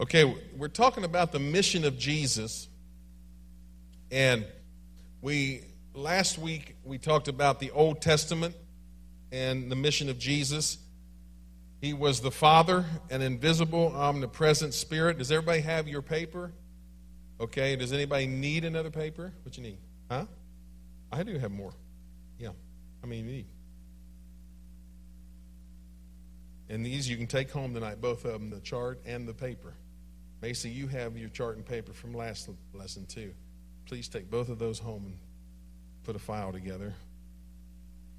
Okay, we're talking about the mission of Jesus. And we last week we talked about the Old Testament and the mission of Jesus. He was the Father, an invisible, omnipresent spirit. Does everybody have your paper? Okay, does anybody need another paper? What you need? Huh? I do have more. Yeah. How many you need? And these you can take home tonight, both of them, the chart and the paper. Macy, you have your chart and paper from last lesson too. Please take both of those home and put a file together.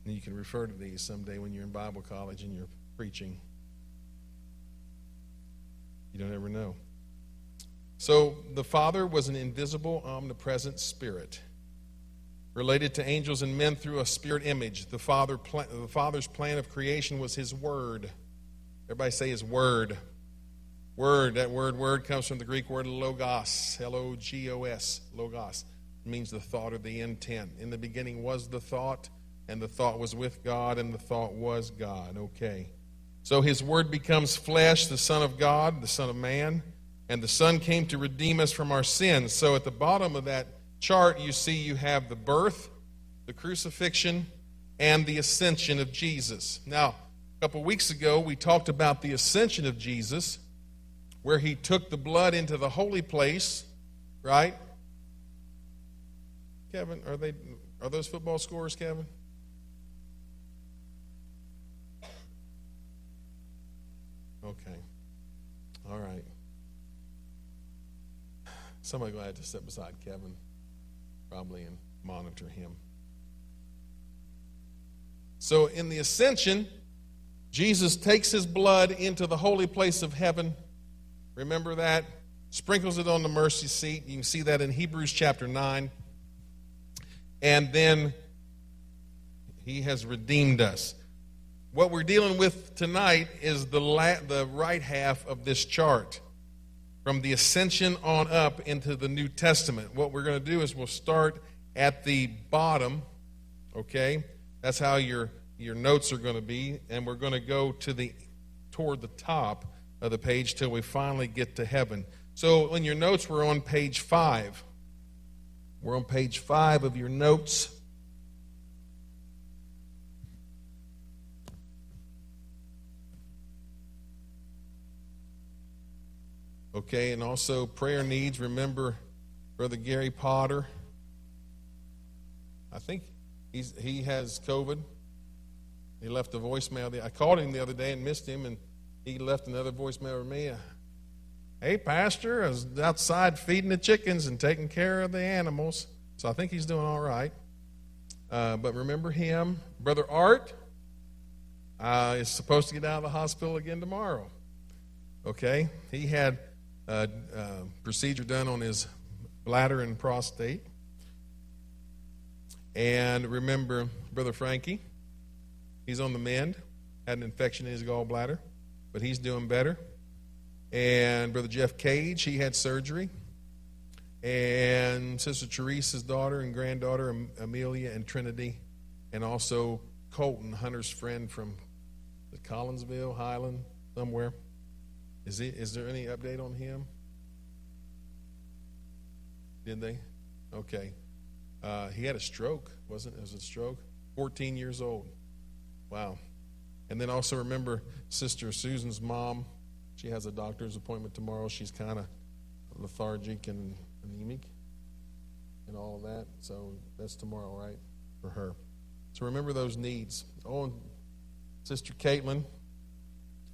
And you can refer to these someday when you're in Bible college and you're preaching. You don't ever know. So the Father was an invisible, omnipresent spirit related to angels and men through a spirit image. The, Father, the Father's plan of creation was His Word. Everybody say His Word. Word, that word word comes from the Greek word logos, L O G O S, logos. Means the thought or the intent. In the beginning was the thought, and the thought was with God, and the thought was God. Okay. So his word becomes flesh, the Son of God, the Son of Man, and the Son came to redeem us from our sins. So at the bottom of that chart, you see you have the birth, the crucifixion, and the ascension of Jesus. Now, a couple weeks ago, we talked about the ascension of Jesus where he took the blood into the holy place, right? Kevin, are they are those football scores, Kevin? Okay. All right. Somebody gonna have to sit beside Kevin, probably, and monitor him. So in the ascension, Jesus takes his blood into the holy place of heaven Remember that? Sprinkles it on the mercy seat. You can see that in Hebrews chapter 9. And then he has redeemed us. What we're dealing with tonight is the, la- the right half of this chart. From the ascension on up into the New Testament. What we're going to do is we'll start at the bottom, okay? That's how your, your notes are going to be. And we're going to go to the toward the top of the page till we finally get to heaven. So, in your notes, we're on page five. We're on page five of your notes. Okay, and also prayer needs. Remember Brother Gary Potter. I think he's, he has COVID. He left a voicemail. I called him the other day and missed him, and he left another voicemail for me. Hey, Pastor, I was outside feeding the chickens and taking care of the animals. So I think he's doing all right. Uh, but remember him. Brother Art uh, is supposed to get out of the hospital again tomorrow. Okay? He had a, a procedure done on his bladder and prostate. And remember Brother Frankie. He's on the mend, had an infection in his gallbladder but he's doing better. And Brother Jeff Cage, he had surgery. And Sister Teresa's daughter and granddaughter, Amelia and Trinity. And also Colton, Hunter's friend from the Collinsville, Highland, somewhere. Is, he, is there any update on him? Did they? Okay. Uh, he had a stroke, wasn't it? It was a stroke. 14 years old. Wow. And then also remember Sister Susan's mom. She has a doctor's appointment tomorrow. She's kind of lethargic and anemic and all that. So that's tomorrow, right? For her. So remember those needs. Oh, and Sister Caitlin.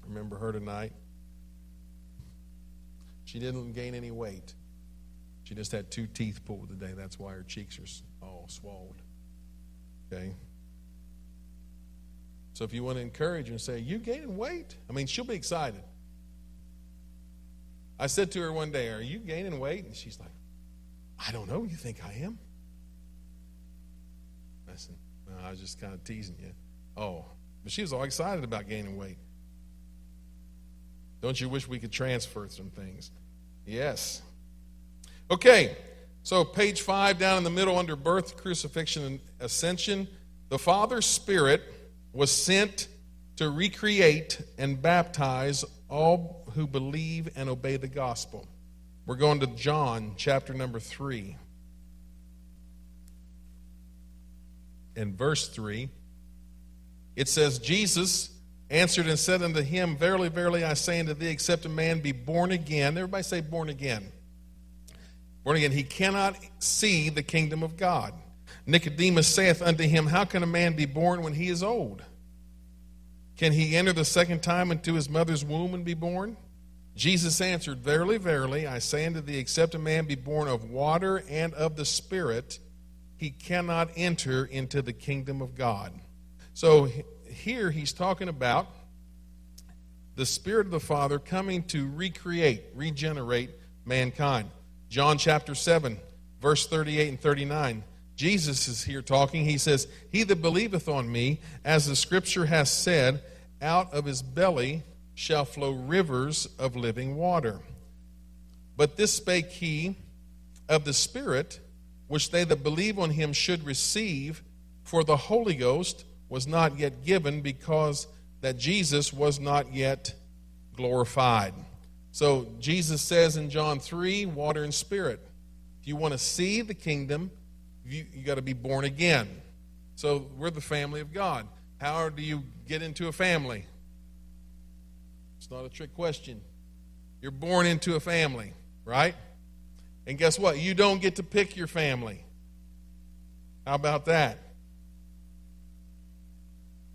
Remember her tonight. She didn't gain any weight. She just had two teeth pulled today. That's why her cheeks are all swollen. Okay? So if you want to encourage her and say, You gaining weight? I mean, she'll be excited. I said to her one day, Are you gaining weight? And she's like, I don't know. You think I am? I said, no, I was just kind of teasing you. Oh, but she was all excited about gaining weight. Don't you wish we could transfer some things? Yes. Okay, so page five down in the middle under birth, crucifixion, and ascension. The Father's Spirit was sent to recreate and baptize all who believe and obey the gospel. We're going to John chapter number 3. In verse 3, it says, Jesus answered and said unto him, Verily, verily, I say unto thee, except a man be born again. Everybody say, born again. Born again, he cannot see the kingdom of God. Nicodemus saith unto him, How can a man be born when he is old? Can he enter the second time into his mother's womb and be born? Jesus answered, Verily, verily, I say unto thee, except a man be born of water and of the Spirit, he cannot enter into the kingdom of God. So here he's talking about the Spirit of the Father coming to recreate, regenerate mankind. John chapter 7, verse 38 and 39. Jesus is here talking. He says, He that believeth on me, as the scripture has said, out of his belly shall flow rivers of living water. But this spake he of the Spirit, which they that believe on him should receive, for the Holy Ghost was not yet given, because that Jesus was not yet glorified. So Jesus says in John 3 water and spirit. If you want to see the kingdom, you, you got to be born again. So we're the family of God. How do you get into a family? It's not a trick question. You're born into a family, right? And guess what? You don't get to pick your family. How about that?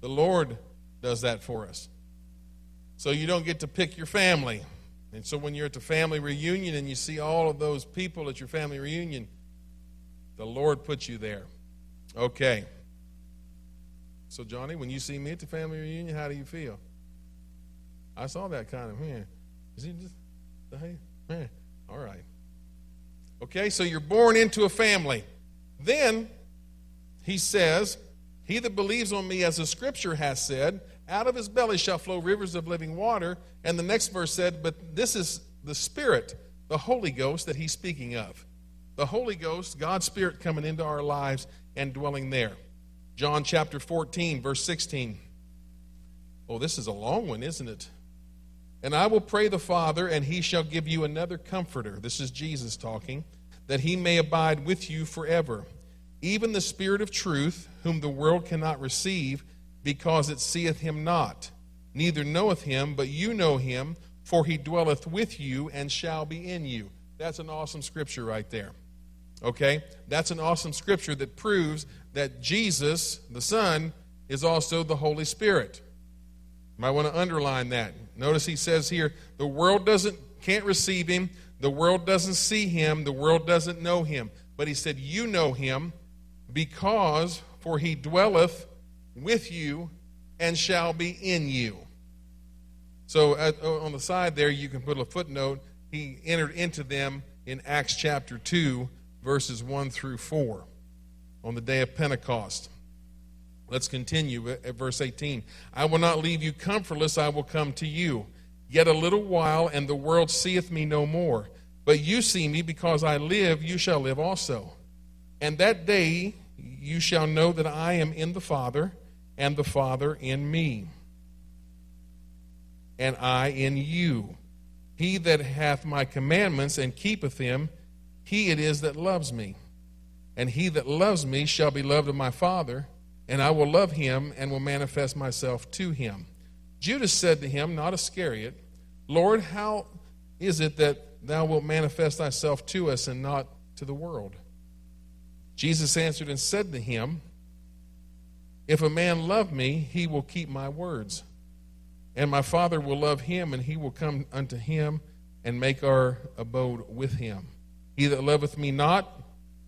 The Lord does that for us. So you don't get to pick your family. And so when you're at the family reunion and you see all of those people at your family reunion, the Lord put you there. Okay. So, Johnny, when you see me at the family reunion, how do you feel? I saw that kind of, man. Is he just, hey, man, all right. Okay, so you're born into a family. Then he says, He that believes on me, as the scripture has said, out of his belly shall flow rivers of living water. And the next verse said, But this is the Spirit, the Holy Ghost that he's speaking of. The Holy Ghost, God's Spirit coming into our lives and dwelling there. John chapter 14, verse 16. Oh, this is a long one, isn't it? And I will pray the Father, and he shall give you another comforter. This is Jesus talking, that he may abide with you forever. Even the Spirit of truth, whom the world cannot receive, because it seeth him not, neither knoweth him, but you know him, for he dwelleth with you and shall be in you. That's an awesome scripture right there. Okay? That's an awesome scripture that proves that Jesus, the Son, is also the Holy Spirit. You might want to underline that. Notice he says here, the world doesn't can't receive him, the world doesn't see him, the world doesn't know him. But he said, You know him, because for he dwelleth with you and shall be in you. So at, on the side there, you can put a footnote. He entered into them in Acts chapter 2, verses 1 through 4 on the day of Pentecost. Let's continue at verse 18. I will not leave you comfortless, I will come to you. Yet a little while, and the world seeth me no more. But you see me, because I live, you shall live also. And that day you shall know that I am in the Father, and the Father in me, and I in you. He that hath my commandments and keepeth them, he it is that loves me. And he that loves me shall be loved of my Father, and I will love him and will manifest myself to him. Judas said to him, not Iscariot, Lord, how is it that thou wilt manifest thyself to us and not to the world? Jesus answered and said to him, If a man love me, he will keep my words. And my Father will love him, and he will come unto him and make our abode with him. He that loveth me not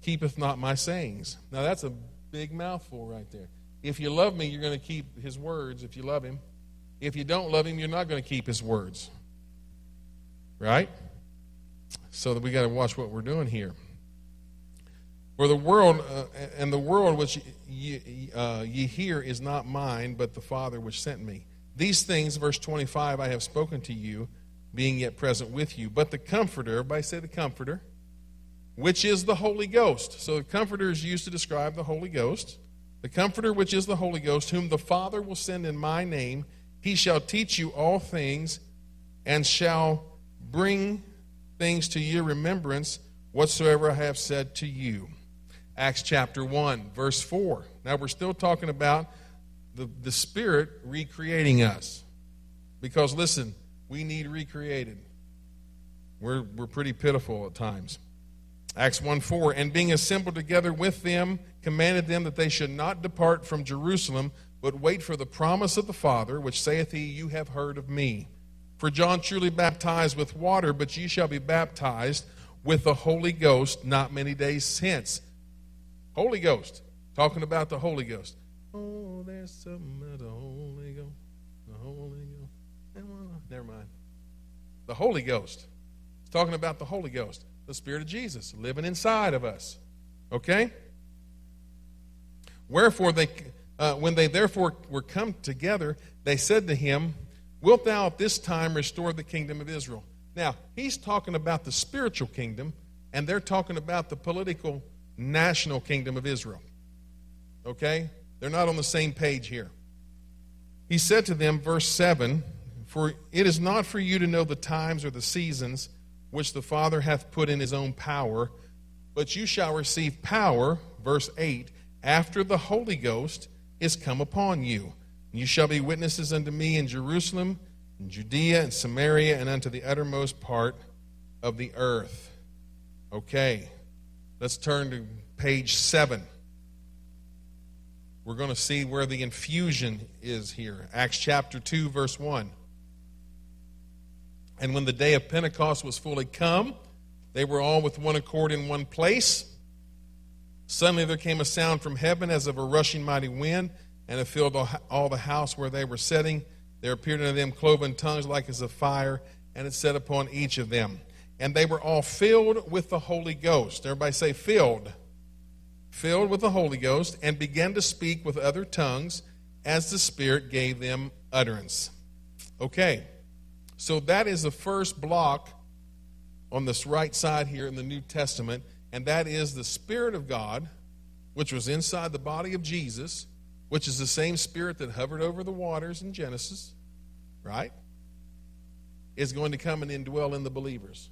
keepeth not my sayings. Now that's a big mouthful right there. If you love me, you're going to keep his words if you love him. If you don't love him, you're not going to keep his words. Right? So that we got to watch what we're doing here. For the world, uh, and the world which ye, uh, ye hear is not mine, but the Father which sent me. These things, verse 25, I have spoken to you, being yet present with you. But the Comforter, everybody say the Comforter which is the Holy Ghost. So the Comforter is used to describe the Holy Ghost. The Comforter, which is the Holy Ghost, whom the Father will send in my name, he shall teach you all things and shall bring things to your remembrance whatsoever I have said to you. Acts chapter 1, verse 4. Now we're still talking about the, the Spirit recreating us. Because listen, we need recreated. We're, we're pretty pitiful at times. Acts 1 4. And being assembled together with them, commanded them that they should not depart from Jerusalem, but wait for the promise of the Father, which saith he, You have heard of me. For John truly baptized with water, but ye shall be baptized with the Holy Ghost not many days hence. Holy Ghost, talking about the Holy Ghost. Oh, there's something about the Holy Ghost. The Holy Ghost. Never mind. The Holy Ghost. It's talking about the Holy Ghost, the Spirit of Jesus living inside of us. Okay? Wherefore, they, uh, when they therefore were come together, they said to him, Wilt thou at this time restore the kingdom of Israel? Now, he's talking about the spiritual kingdom, and they're talking about the political national kingdom of Israel. Okay? They're not on the same page here. He said to them, verse 7 For it is not for you to know the times or the seasons which the Father hath put in his own power, but you shall receive power, verse 8, after the Holy Ghost is come upon you. You shall be witnesses unto me in Jerusalem, in Judea, and Samaria, and unto the uttermost part of the earth. Okay, let's turn to page 7. We're going to see where the infusion is here. Acts chapter 2, verse 1. And when the day of Pentecost was fully come, they were all with one accord in one place. Suddenly there came a sound from heaven as of a rushing mighty wind, and it filled all the house where they were sitting. There appeared unto them cloven tongues like as of fire, and it set upon each of them. And they were all filled with the Holy Ghost. Everybody say, filled. Filled with the Holy Ghost, and began to speak with other tongues as the Spirit gave them utterance. Okay, so that is the first block on this right side here in the New Testament and that is the Spirit of God, which was inside the body of Jesus, which is the same Spirit that hovered over the waters in Genesis, right? Is going to come and indwell in the believers.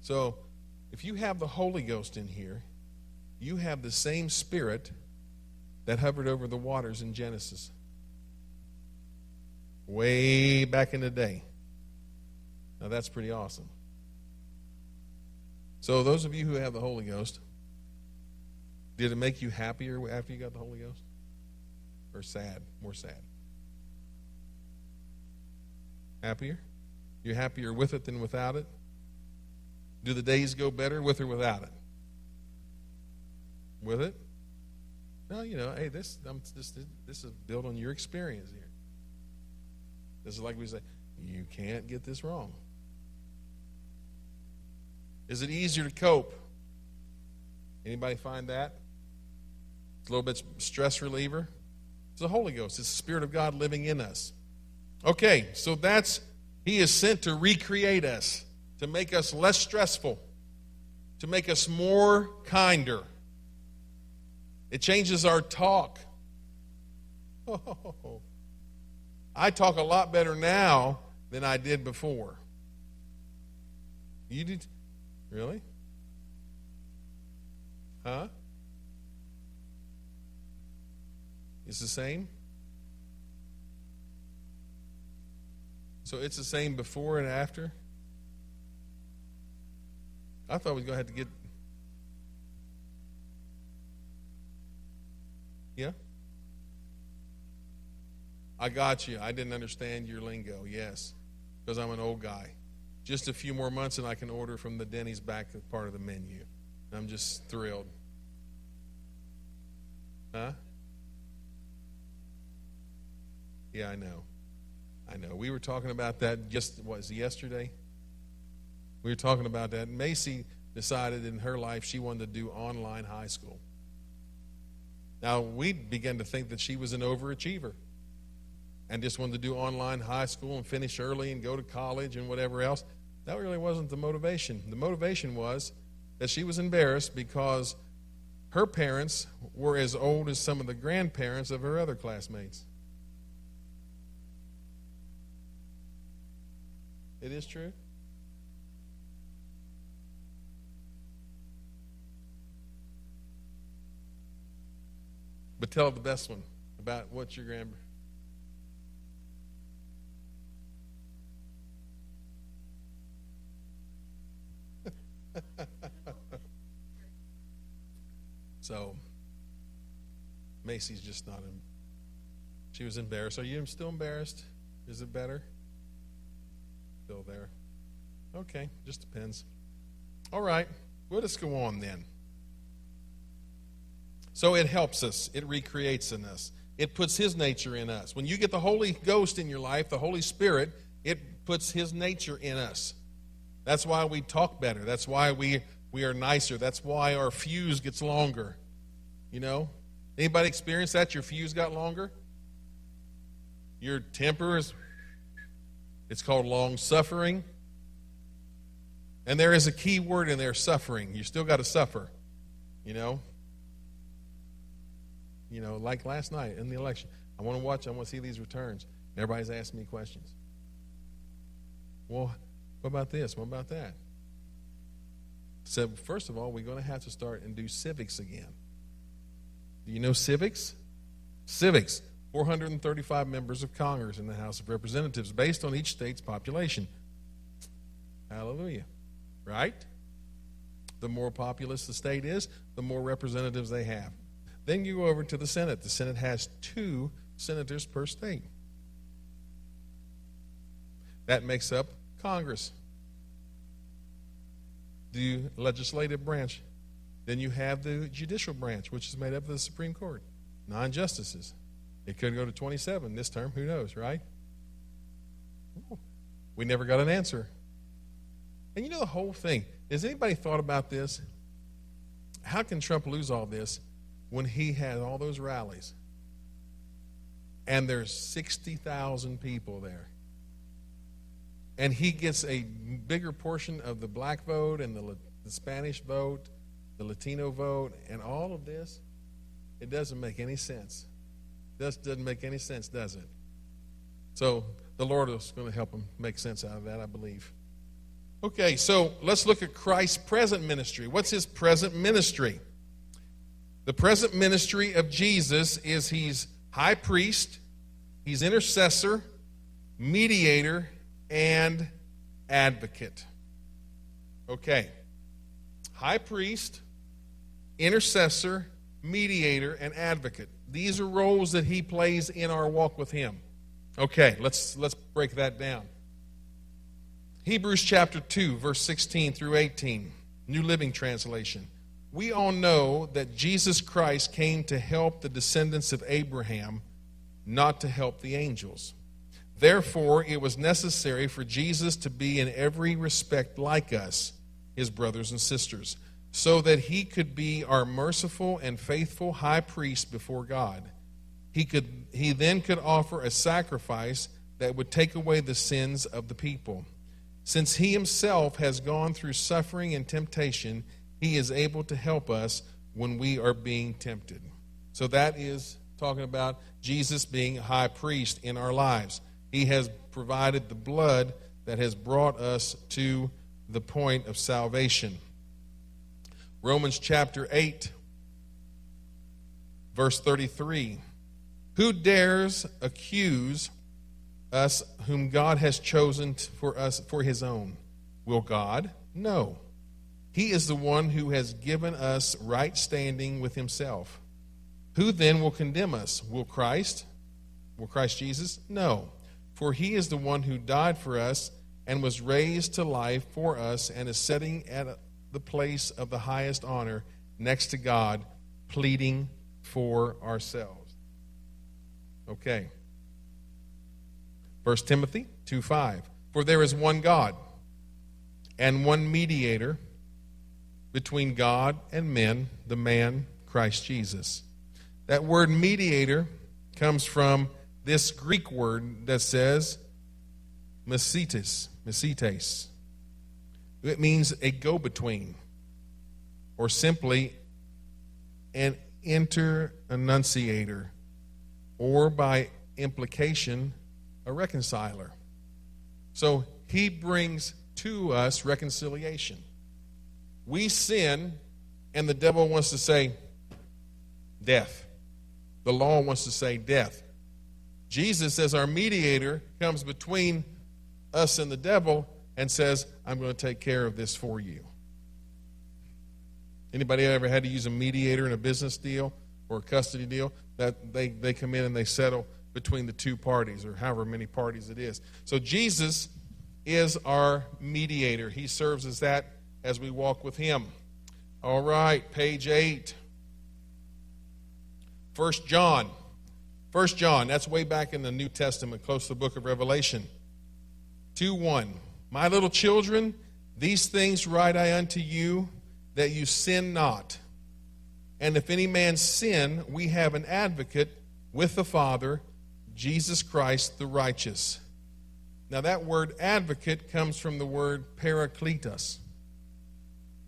So, if you have the Holy Ghost in here, you have the same Spirit that hovered over the waters in Genesis. Way back in the day. Now, that's pretty awesome. So, those of you who have the Holy Ghost, did it make you happier after you got the Holy Ghost? Or sad? More sad? Happier? You're happier with it than without it? Do the days go better with or without it? With it? No, you know, hey, this, I'm, this, this is built on your experience here. This is like we say, you can't get this wrong. Is it easier to cope? Anybody find that? It's a little bit stress reliever. It's the Holy Ghost. It's the Spirit of God living in us. Okay, so that's He is sent to recreate us, to make us less stressful, to make us more kinder. It changes our talk. Oh, I talk a lot better now than I did before. You did Really? Huh? It's the same? So it's the same before and after? I thought we were going to have to get. Yeah? I got you. I didn't understand your lingo. Yes. Because I'm an old guy just a few more months and I can order from the Denny's back part of the menu. I'm just thrilled. Huh? Yeah, I know. I know. We were talking about that just was yesterday. We were talking about that. Macy decided in her life she wanted to do online high school. Now we began to think that she was an overachiever and just wanted to do online high school and finish early and go to college and whatever else. That really wasn't the motivation. The motivation was that she was embarrassed because her parents were as old as some of the grandparents of her other classmates. It is true? But tell the best one about what your grandma. So, Macy's just not. In, she was embarrassed. Are you still embarrassed? Is it better? Still there. Okay, just depends. All right, us go on then. So it helps us, it recreates in us, it puts His nature in us. When you get the Holy Ghost in your life, the Holy Spirit, it puts His nature in us. That's why we talk better. That's why we, we are nicer. That's why our fuse gets longer. You know? Anybody experience that? Your fuse got longer? Your temper is it's called long suffering. And there is a key word in there, suffering. You still got to suffer. You know? You know, like last night in the election. I want to watch, I want to see these returns. Everybody's asking me questions. Well, what about this? What about that? So, first of all, we're going to have to start and do civics again. Do you know civics? Civics. 435 members of Congress in the House of Representatives based on each state's population. Hallelujah. Right? The more populous the state is, the more representatives they have. Then you go over to the Senate. The Senate has two senators per state. That makes up Congress, the legislative branch. Then you have the judicial branch, which is made up of the Supreme Court, nine justices. It could go to 27 this term. Who knows, right? We never got an answer. And you know the whole thing. Has anybody thought about this? How can Trump lose all this when he had all those rallies and there's 60,000 people there? And he gets a bigger portion of the black vote and the, the Spanish vote, the Latino vote, and all of this. It doesn't make any sense. This doesn't make any sense, does it? So the Lord is going to help him make sense out of that, I believe. Okay, so let's look at Christ's present ministry. What's his present ministry? The present ministry of Jesus is he's high priest, he's intercessor, mediator, and advocate. Okay. High priest, intercessor, mediator, and advocate. These are roles that he plays in our walk with him. Okay, let's let's break that down. Hebrews chapter 2, verse 16 through 18, New Living Translation. We all know that Jesus Christ came to help the descendants of Abraham, not to help the angels. Therefore, it was necessary for Jesus to be in every respect like us, his brothers and sisters so that he could be our merciful and faithful high priest before God. He, could, he then could offer a sacrifice that would take away the sins of the people. Since he himself has gone through suffering and temptation, he is able to help us when we are being tempted. So that is talking about Jesus being high priest in our lives. He has provided the blood that has brought us to the point of salvation. Romans chapter 8, verse 33. Who dares accuse us whom God has chosen for us for his own? Will God? No. He is the one who has given us right standing with himself. Who then will condemn us? Will Christ? Will Christ Jesus? No. For he is the one who died for us and was raised to life for us and is sitting at the place of the highest honor next to God, pleading for ourselves. Okay. 1 Timothy 2 5. For there is one God and one mediator between God and men, the man Christ Jesus. That word mediator comes from this Greek word that says mesites, mesites. It means a go between, or simply an inter enunciator, or by implication, a reconciler. So he brings to us reconciliation. We sin, and the devil wants to say death. The law wants to say death. Jesus, as our mediator, comes between us and the devil and says, I'm going to take care of this for you. Anybody ever had to use a mediator in a business deal or a custody deal? That they, they come in and they settle between the two parties or however many parties it is. So Jesus is our mediator. He serves as that as we walk with him. All right, page 8. First John. First John, that's way back in the New Testament, close to the book of Revelation. 2 1. My little children, these things write I unto you, that you sin not. And if any man sin, we have an advocate with the Father, Jesus Christ the righteous. Now, that word advocate comes from the word parakletos,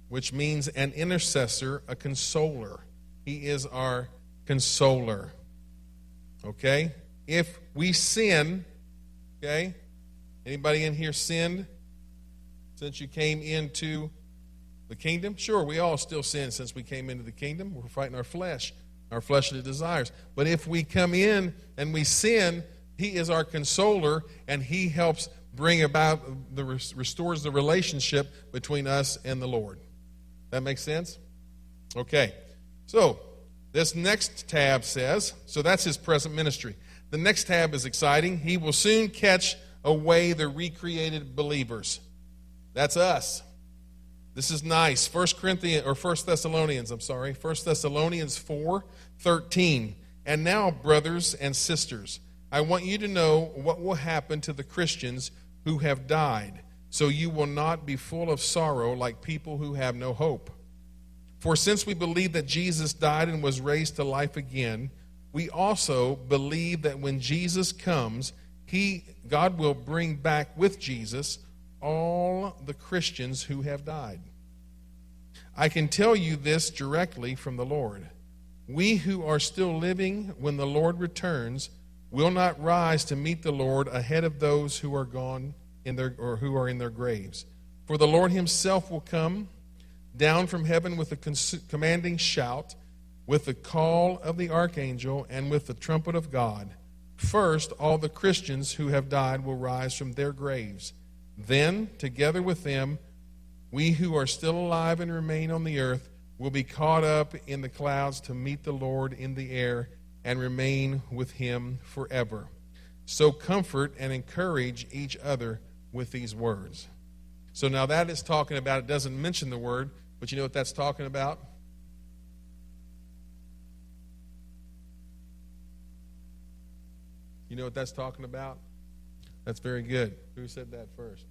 which means an intercessor, a consoler. He is our consoler. Okay? If we sin, okay? Anybody in here sinned since you came into the kingdom? Sure, we all still sin since we came into the kingdom. We're fighting our flesh, our fleshly desires. But if we come in and we sin, He is our consoler and He helps bring about the restores the relationship between us and the Lord. That makes sense? Okay. So, this next tab says, so that's his present ministry. The next tab is exciting. He will soon catch away the recreated believers. That's us. This is nice. First Corinthians or First Thessalonians, I'm sorry. First Thessalonians 4, 13. And now, brothers and sisters, I want you to know what will happen to the Christians who have died, so you will not be full of sorrow like people who have no hope. For since we believe that Jesus died and was raised to life again, we also believe that when Jesus comes, he God will bring back with Jesus all the Christians who have died. I can tell you this directly from the Lord. We who are still living when the Lord returns will not rise to meet the Lord ahead of those who are gone in their or who are in their graves. For the Lord himself will come down from heaven with a commanding shout, with the call of the archangel, and with the trumpet of God. First, all the Christians who have died will rise from their graves. Then, together with them, we who are still alive and remain on the earth will be caught up in the clouds to meet the Lord in the air and remain with him forever. So comfort and encourage each other with these words. So now that is talking about, it doesn't mention the word, but you know what that's talking about? You know what that's talking about? That's very good. Who said that first?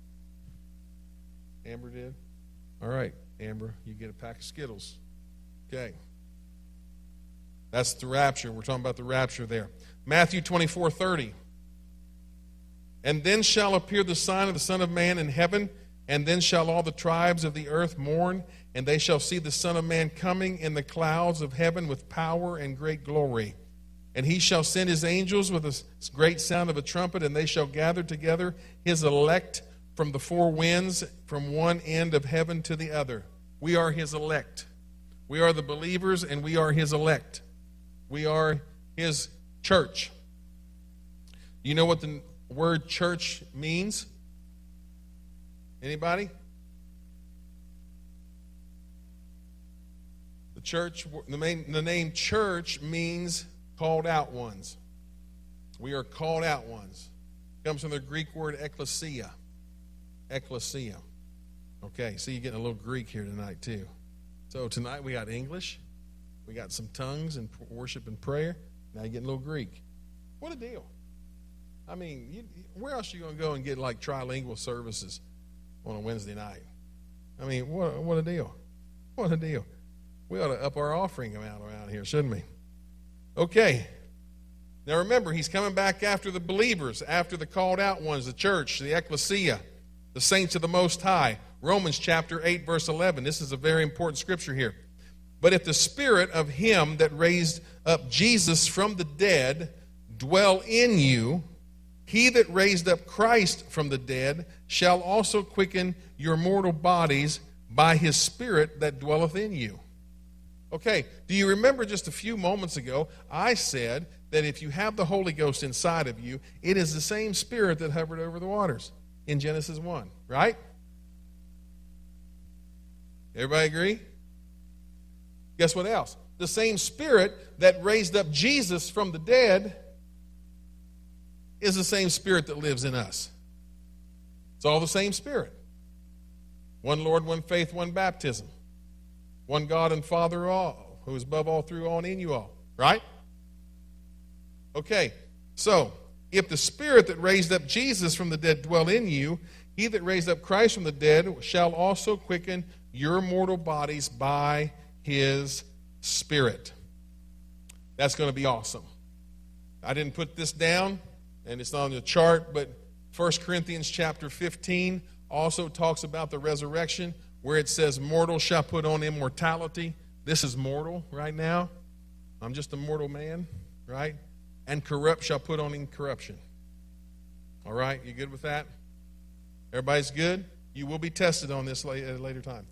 Amber did? All right, Amber, you get a pack of Skittles. Okay. That's the rapture. We're talking about the rapture there. Matthew 24 30. And then shall appear the sign of the Son of Man in heaven, and then shall all the tribes of the earth mourn, and they shall see the Son of Man coming in the clouds of heaven with power and great glory. And he shall send his angels with a great sound of a trumpet, and they shall gather together his elect from the four winds, from one end of heaven to the other. We are his elect. We are the believers, and we are his elect. We are his church. You know what the word church means? Anybody? The church, the, main, the name church means called out ones. We are called out ones. It comes from the Greek word ecclesia. Ecclesia. Okay, see, you're getting a little Greek here tonight, too. So tonight we got English, we got some tongues and worship and prayer. Now you're getting a little Greek. What a deal. I mean, you, where else are you going to go and get like trilingual services on a Wednesday night? I mean, what, what a deal. What a deal. We ought to up our offering amount around here, shouldn't we? Okay. Now remember, he's coming back after the believers, after the called out ones, the church, the ecclesia, the saints of the Most High. Romans chapter 8, verse 11. This is a very important scripture here. But if the spirit of him that raised up Jesus from the dead dwell in you, He that raised up Christ from the dead shall also quicken your mortal bodies by his Spirit that dwelleth in you. Okay, do you remember just a few moments ago I said that if you have the Holy Ghost inside of you, it is the same Spirit that hovered over the waters in Genesis 1, right? Everybody agree? Guess what else? The same Spirit that raised up Jesus from the dead is the same Spirit that lives in us. It's all the same Spirit. One Lord, one faith, one baptism. One God and Father all, who is above all, through all, and in you all. Right? Okay, so if the Spirit that raised up Jesus from the dead dwell in you, he that raised up Christ from the dead shall also quicken your mortal bodies by his Spirit. That's going to be awesome. I didn't put this down, and it's not on the chart, but 1 Corinthians chapter 15 also talks about the resurrection, where it says, Mortal shall put on immortality. This is mortal right now. I'm just a mortal man, right? And corrupt shall put on incorruption. All right, you good with that? Everybody's good? You will be tested on this at a later time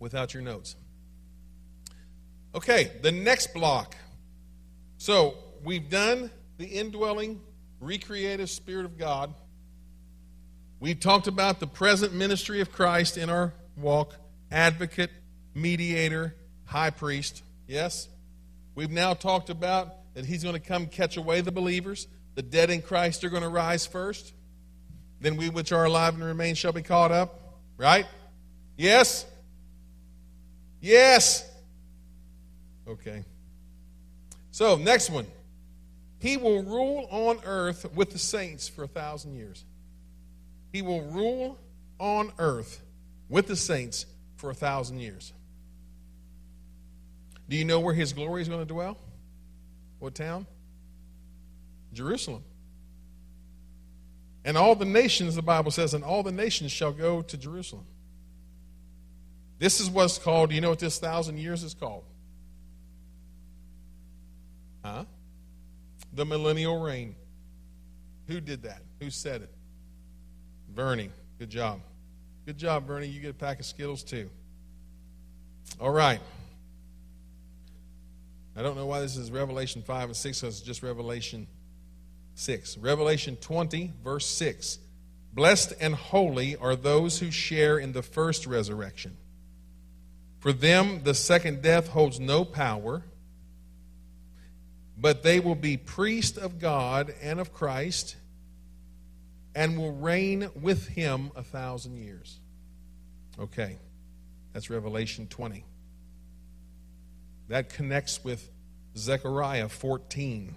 without your notes. Okay, the next block. So we've done the indwelling, recreative Spirit of God. We've talked about the present ministry of Christ in our walk advocate, mediator, high priest. Yes? We've now talked about that he's going to come catch away the believers. The dead in Christ are going to rise first. Then we which are alive and remain shall be caught up. Right? Yes? Yes. Okay. So, next one. He will rule on earth with the saints for a thousand years. He will rule on earth with the saints for a thousand years. Do you know where his glory is going to dwell? What town? Jerusalem. And all the nations, the Bible says, and all the nations shall go to Jerusalem. This is what's called, you know what this thousand years is called? Huh? The millennial reign. Who did that? Who said it? Bernie. Good job. Good job, Bernie. You get a pack of Skittles too. All right. I don't know why this is Revelation 5 and 6, because it's just Revelation 6. Revelation 20, verse 6. Blessed and holy are those who share in the first resurrection. For them, the second death holds no power, but they will be priests of God and of Christ and will reign with him a thousand years. Okay, that's Revelation 20. That connects with Zechariah 14,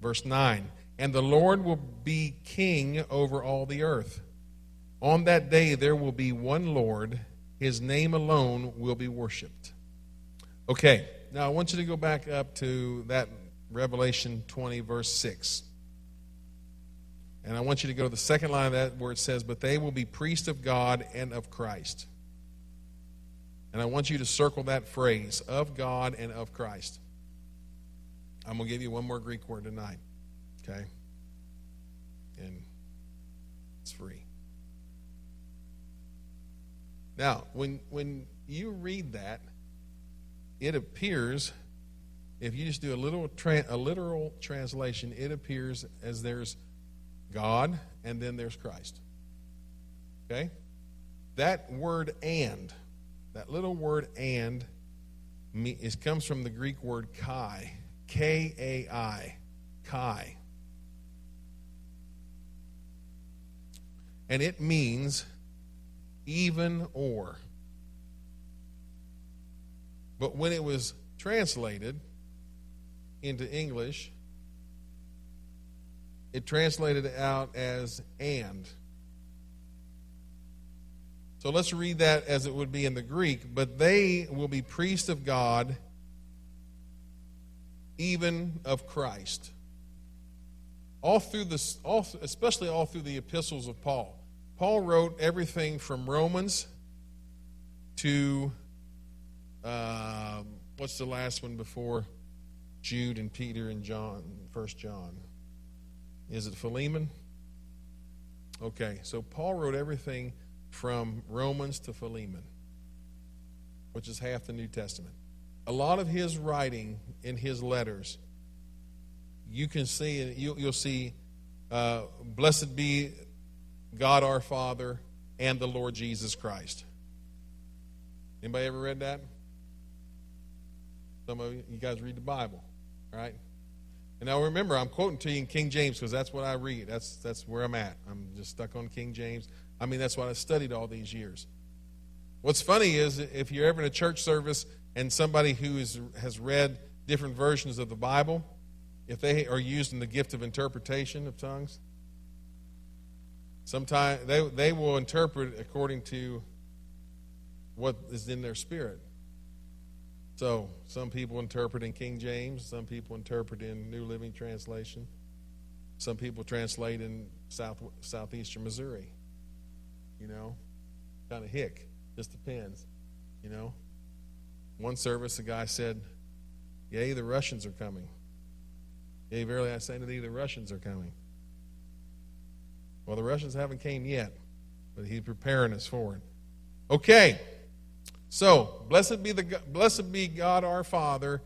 verse 9. And the Lord will be king over all the earth. On that day there will be one Lord his name alone will be worshiped. Okay, now I want you to go back up to that Revelation 20, verse 6. And I want you to go to the second line of that where it says, But they will be priests of God and of Christ. And I want you to circle that phrase, of God and of Christ. I'm going to give you one more Greek word tonight. Okay? And it's free. Now, when, when you read that, it appears, if you just do a little tra- a literal translation, it appears as there's God and then there's Christ. Okay? That word and, that little word and, it comes from the Greek word kai, K A I, kai. And it means even or. But when it was translated into English, it translated out as and. So let's read that as it would be in the Greek. But they will be priests of God, even of Christ. All through this, all, especially all through the epistles of Paul. Paul wrote everything from Romans to uh, what's the last one before Jude and Peter and John, First John? Is it Philemon? Okay, so Paul wrote everything from Romans to Philemon, which is half the New Testament. A lot of his writing in his letters, you can see, you'll, you'll see, uh, blessed be God our Father and the Lord Jesus Christ. Anybody ever read that? Some of you, you guys read the Bible, right? And now remember, I'm quoting to you in King James because that's what I read. That's that's where I'm at. I'm just stuck on King James. I mean, that's what I studied all these years. What's funny is if you're ever in a church service and somebody who is, has read different versions of the Bible, if they are using the gift of interpretation of tongues, sometimes they, they will interpret according to what is in their spirit. So, some people interpret in King James, some people interpret in New Living Translation, some people translate in South, southeastern Missouri. You know, kind of hick. Just depends. You know, one service, a guy said, Yea, the Russians are coming. Yea, verily I say to thee, the Russians are coming. Well, the Russians haven't came yet, but he's preparing us for it. Okay. So, blessed be, the, blessed be God our Father,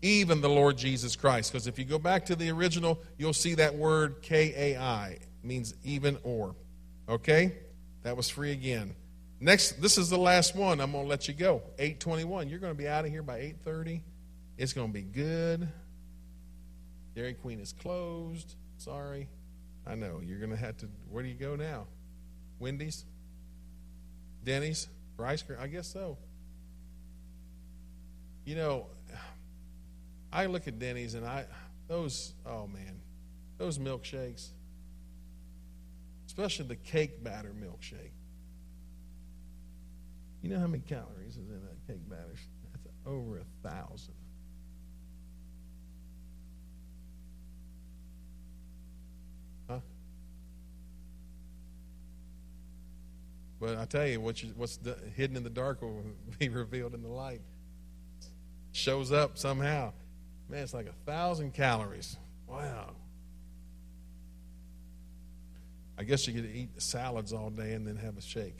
even the Lord Jesus Christ. Because if you go back to the original, you'll see that word K A I. means even or. Okay? That was free again. Next, this is the last one. I'm going to let you go. 821. You're going to be out of here by 830. It's going to be good. Dairy Queen is closed. Sorry. I know. You're going to have to. Where do you go now? Wendy's? Denny's? For ice cream? I guess so. You know, I look at Denny's and I, those, oh man, those milkshakes, especially the cake batter milkshake. You know how many calories is in that cake batter? That's over a thousand. But I tell you, what you, what's the, hidden in the dark will be revealed in the light. Shows up somehow. Man, it's like a thousand calories. Wow. I guess you could eat salads all day and then have a shake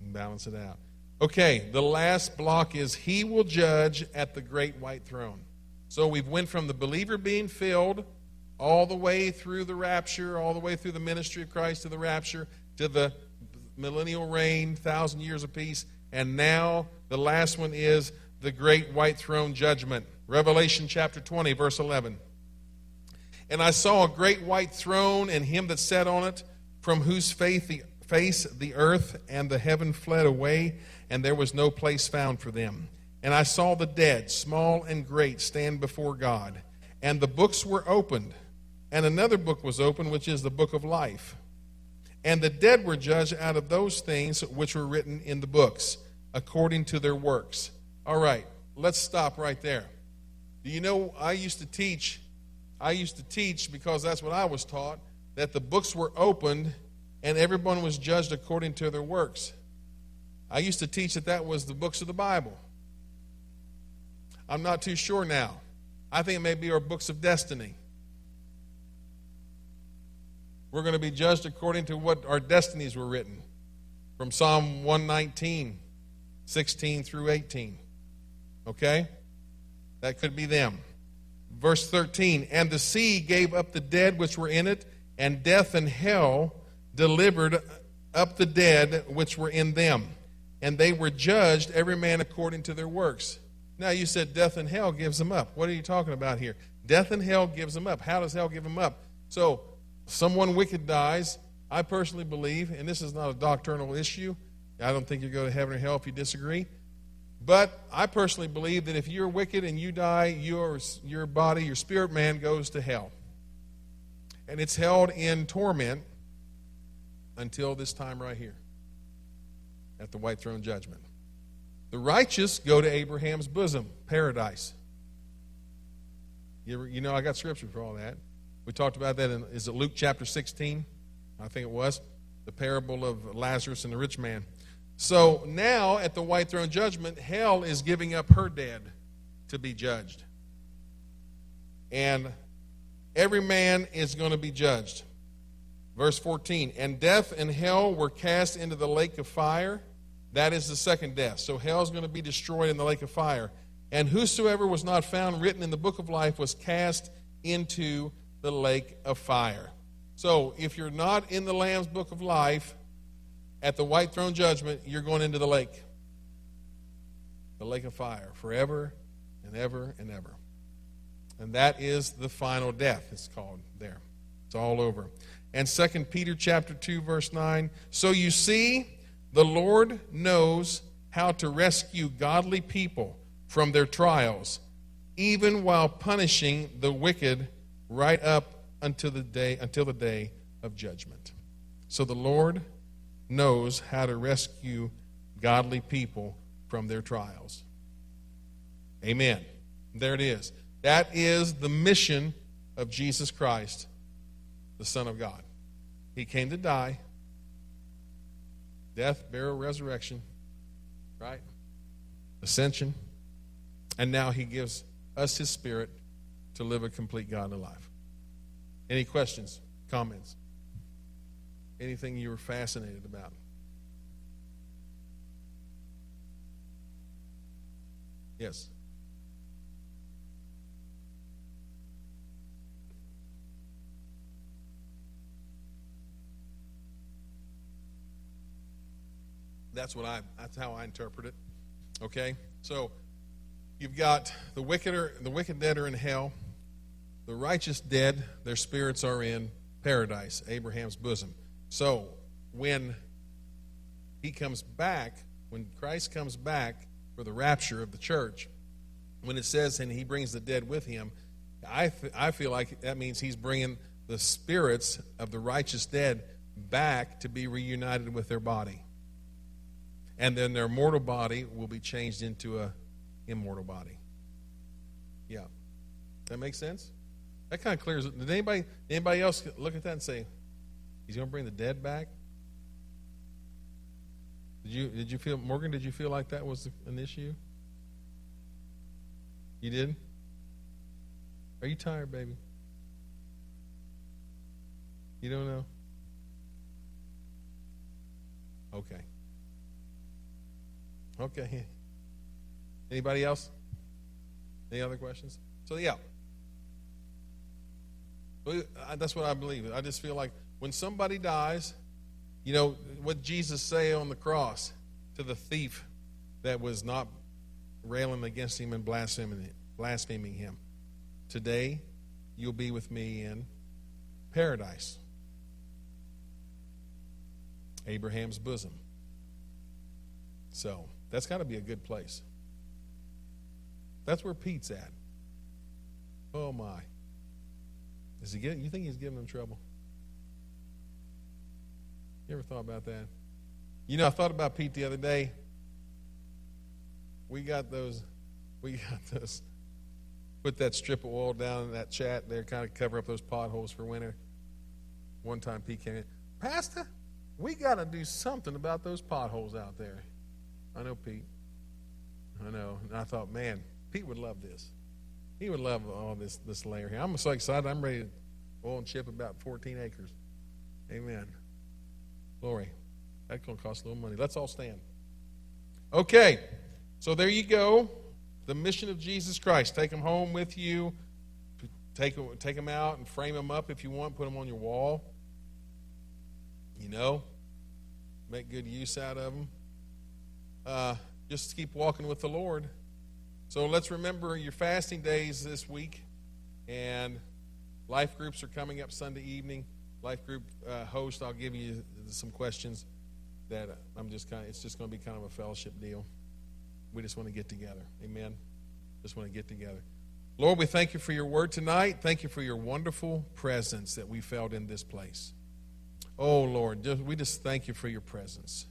and balance it out. Okay, the last block is He will judge at the great white throne. So we've went from the believer being filled all the way through the rapture, all the way through the ministry of Christ to the rapture, to the millennial reign, thousand years of peace. And now the last one is the great white throne judgment. Revelation chapter 20, verse 11. And I saw a great white throne and him that sat on it, from whose face the, face the earth and the heaven fled away, and there was no place found for them. And I saw the dead, small and great, stand before God. And the books were opened. And another book was opened, which is the book of life. And the dead were judged out of those things which were written in the books, according to their works. All right, let's stop right there. Do you know I used to teach? I used to teach because that's what I was taught that the books were opened and everyone was judged according to their works. I used to teach that that was the books of the Bible. I'm not too sure now. I think it may be our books of destiny. We're going to be judged according to what our destinies were written from Psalm 119, 16 through 18. Okay? That could be them. Verse 13 And the sea gave up the dead which were in it, and death and hell delivered up the dead which were in them. And they were judged, every man according to their works. Now, you said death and hell gives them up. What are you talking about here? Death and hell gives them up. How does hell give them up? So, someone wicked dies, I personally believe, and this is not a doctrinal issue, I don't think you go to heaven or hell if you disagree. But I personally believe that if you're wicked and you die, your, your body, your spirit man goes to hell. And it's held in torment until this time right here at the white throne judgment. The righteous go to Abraham's bosom, paradise. You, ever, you know, I got scripture for all that. We talked about that in, is it Luke chapter 16? I think it was. The parable of Lazarus and the rich man. So now at the white throne judgment, hell is giving up her dead to be judged. And every man is going to be judged. Verse 14, and death and hell were cast into the lake of fire. That is the second death. So hell is going to be destroyed in the lake of fire. And whosoever was not found written in the book of life was cast into the lake of fire. So if you're not in the Lamb's book of life at the white throne judgment, you're going into the lake. The lake of fire forever and ever and ever. And that is the final death, it's called there. It's all over. And 2 Peter chapter 2, verse 9. So you see, the Lord knows how to rescue godly people from their trials, even while punishing the wicked right up until the day until the day of judgment. So the Lord knows how to rescue godly people from their trials. Amen. There it is. That is the mission of Jesus Christ, the Son of God. He came to die, death, burial, resurrection, right? Ascension. And now he gives us his spirit to live a complete godly life. Any questions, comments? Anything you were fascinated about? Yes. That's what I that's how I interpret it. Okay? So you've got the wicked the wicked dead are in hell. The righteous dead, their spirits are in paradise, Abraham's bosom. So when he comes back, when Christ comes back for the rapture of the church, when it says, and he brings the dead with him, I, feel like that means he's bringing the spirits of the righteous dead back to be reunited with their body and then their mortal body will be changed into a immortal body. Yeah, that makes sense. That kind of clears it. Did anybody anybody else look at that and say, "He's going to bring the dead back"? Did you did you feel Morgan? Did you feel like that was an issue? You did. Are you tired, baby? You don't know. Okay. Okay. Anybody else? Any other questions? So, yeah. Uh, that's what I believe. I just feel like when somebody dies, you know, what Jesus say on the cross to the thief that was not railing against him and blaspheming, blaspheming him. Today, you'll be with me in paradise. Abraham's bosom. So, that's got to be a good place. That's where Pete's at. Oh my. Is he getting, you think he's giving them trouble? You ever thought about that? You know, I thought about Pete the other day. We got those, we got those, put that strip of oil down in that chat there, kind of cover up those potholes for winter. One time Pete came in, Pastor, we got to do something about those potholes out there. I know Pete. I know. And I thought, man, Pete would love this. He would love all this this layer here. I'm so excited. I'm ready to oil and chip about 14 acres. Amen. Glory. That's going to cost a little money. Let's all stand. Okay. So there you go. The mission of Jesus Christ. Take them home with you. Take, take them out and frame them up if you want. Put them on your wall. You know, make good use out of them uh, just keep walking with the Lord. So let's remember your fasting days this week, and life groups are coming up Sunday evening. Life group uh, host, I'll give you some questions that I'm just kind of, it's just going to be kind of a fellowship deal. We just want to get together. Amen. Just want to get together. Lord, we thank you for your word tonight. Thank you for your wonderful presence that we felt in this place. Oh, Lord, we just thank you for your presence.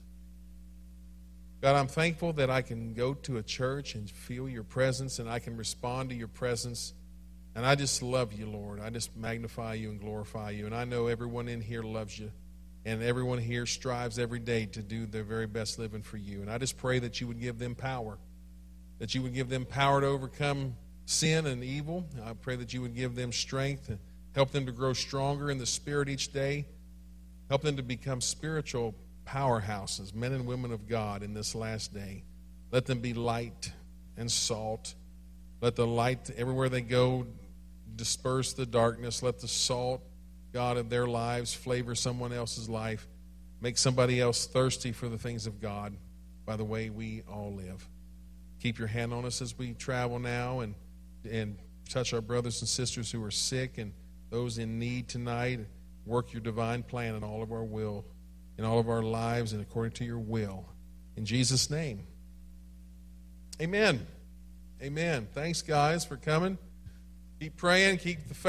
God, I'm thankful that I can go to a church and feel your presence and I can respond to your presence. And I just love you, Lord. I just magnify you and glorify you. And I know everyone in here loves you. And everyone here strives every day to do their very best living for you. And I just pray that you would give them power, that you would give them power to overcome sin and evil. I pray that you would give them strength and Help them to grow stronger in the Spirit each day. Help them to become spiritual powerhouses, men and women of God in this last day. Let them be light and salt. Let the light, everywhere they go, disperse the darkness. Let the salt, God, of their lives flavor someone else's life. Make somebody else thirsty for the things of God by the way we all live. Keep your hand on us as we travel now and, and touch our brothers and sisters who are sick and those in need tonight. Work your divine plan in all of our will, in all of our lives, and according to your will. In Jesus' name. Amen. Amen. Thanks, guys, for coming. Keep praying. Keep the faith.